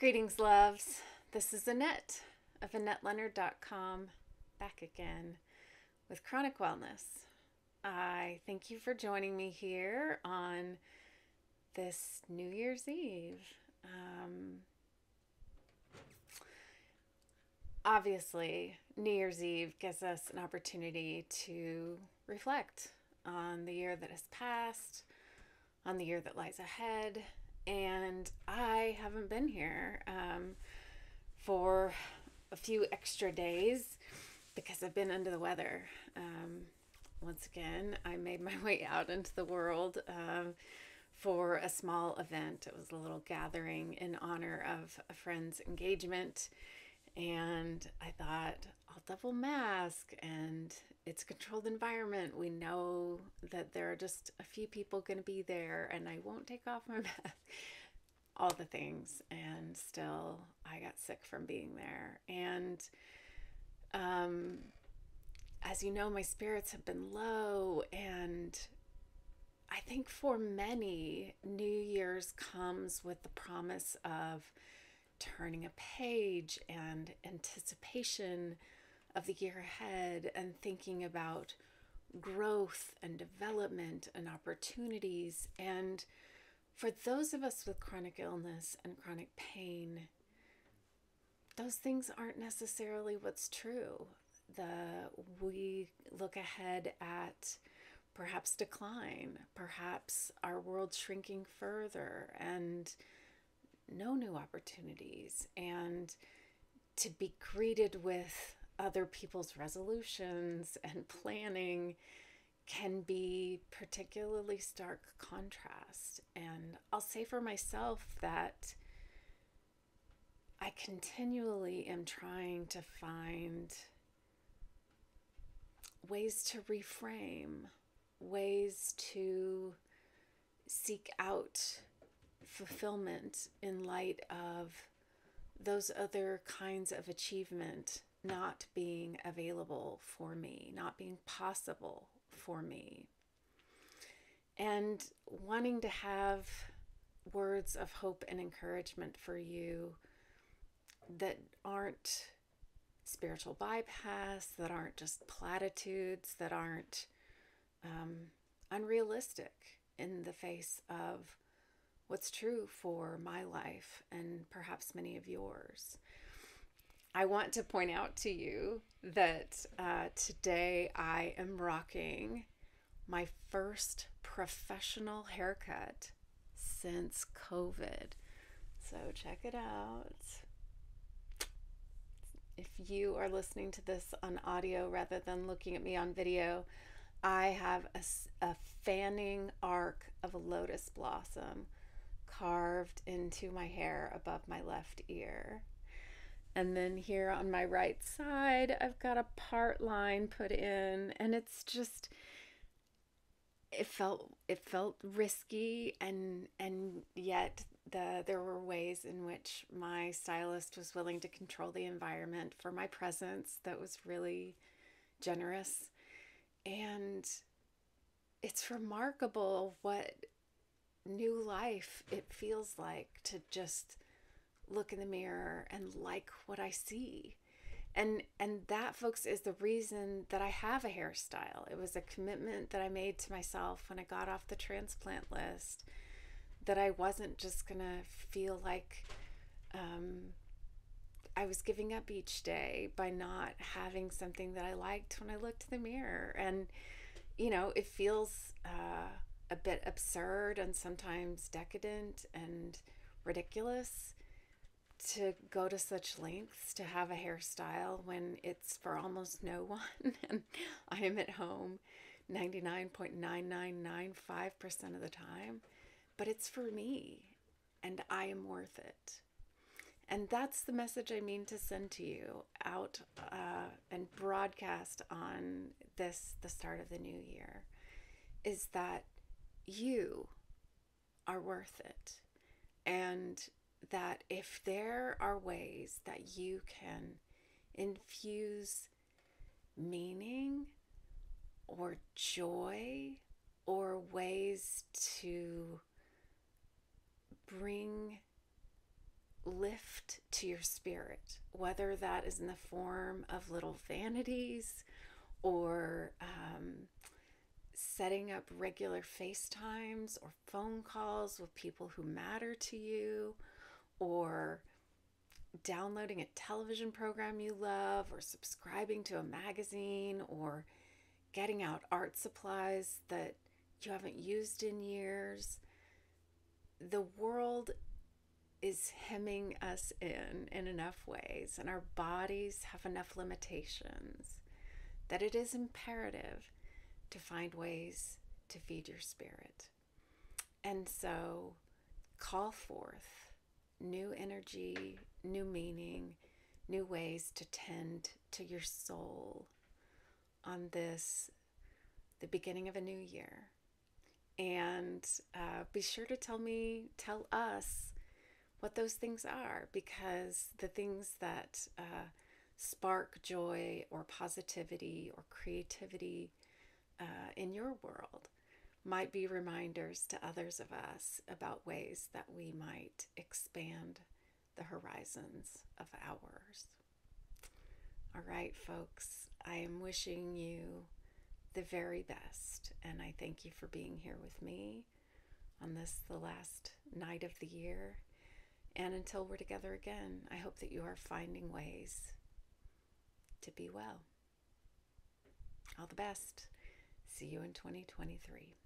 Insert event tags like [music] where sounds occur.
Greetings, loves. This is Annette of AnnetteLeonard.com back again with Chronic Wellness. I thank you for joining me here on this New Year's Eve. Um, obviously, New Year's Eve gives us an opportunity to reflect on the year that has passed, on the year that lies ahead, and I haven't been here um, for a few extra days because I've been under the weather. Um, once again, I made my [laughs] way out into the world um, for a small event. It was a little gathering in honor of a friend's engagement. And I thought, I'll double mask and it's controlled environment. We know that there are just a few people going to be there and I won't take off my [laughs] mask. All the things. And still, I got sick from being there. And um, as you know, my spirits have been low. And I think for many, New Year's comes with the promise of turning a page and anticipation of the year ahead and thinking about growth and development and opportunities. And for those of us with chronic illness and chronic pain, those things aren't necessarily what's true. The we look ahead at perhaps decline, perhaps our world shrinking further and no new opportunities and to be greeted with other people's resolutions and planning can be particularly stark contrast. And I'll say for myself that I continually am trying to find ways to reframe, ways to seek out fulfillment in light of those other kinds of achievement not being available for me, not being possible for me. And wanting to have words of hope and encouragement for you that aren't spiritual bypass, that aren't just platitudes, that aren't um, unrealistic in the face of what's true for my life and perhaps many of yours. I want to point out to you that uh, today I am rocking my first professional haircut since COVID. So check it out. If you are listening to this on audio rather than looking at me on video, I have a, a fanning arc of a lotus blossom carved into my hair above my left ear. And then here on my right side, I've got a part line put in and it's just it felt it felt risky and and yet the there were ways in which my stylist was willing to control the environment for my presence that was really generous. And it's remarkable what new life it feels like to just look in the mirror and like what I see. And and that folks is the reason that I have a hairstyle. It was a commitment that I made to myself when I got off the transplant list that I wasn't just going to feel like um, I was giving up each day by not having something that I liked when I looked in the mirror. And, you know, it feels uh, a bit absurd and sometimes decadent and ridiculous to go to such lengths to have a hairstyle when it's for almost no one [laughs] and I am at home 99.9995% of the time, but it's for me and I am worth it. And that's the message I mean to send to you out uh, and broadcast on this, the start of the new year, is that you are worth it. And that if there are ways that you can infuse meaning or joy or ways to bring lift to your spirit, whether that is in the form of little vanities or um, setting up regular FaceTimes or phone calls with people who matter to you, or downloading a television program you love, or subscribing to a magazine, or getting out art supplies that you haven't used in years. The world is hemming us in in enough ways, and our bodies have enough limitations that it is imperative to find ways to feed your spirit. And so call forth new energy, new meaning, new ways to tend to your soul on this, the beginning of a new year. And uh, be sure to tell me, tell us what those things are, because the things that uh, spark joy or positivity or creativity uh, in your world might be reminders to others of us about ways that we might expand the horizons of ours. All right, folks, I am wishing you the very best, and I thank you for being here with me on this, the last night of the year. And until we're together again, I hope that you are finding ways to be well. All the best. See you in 2023.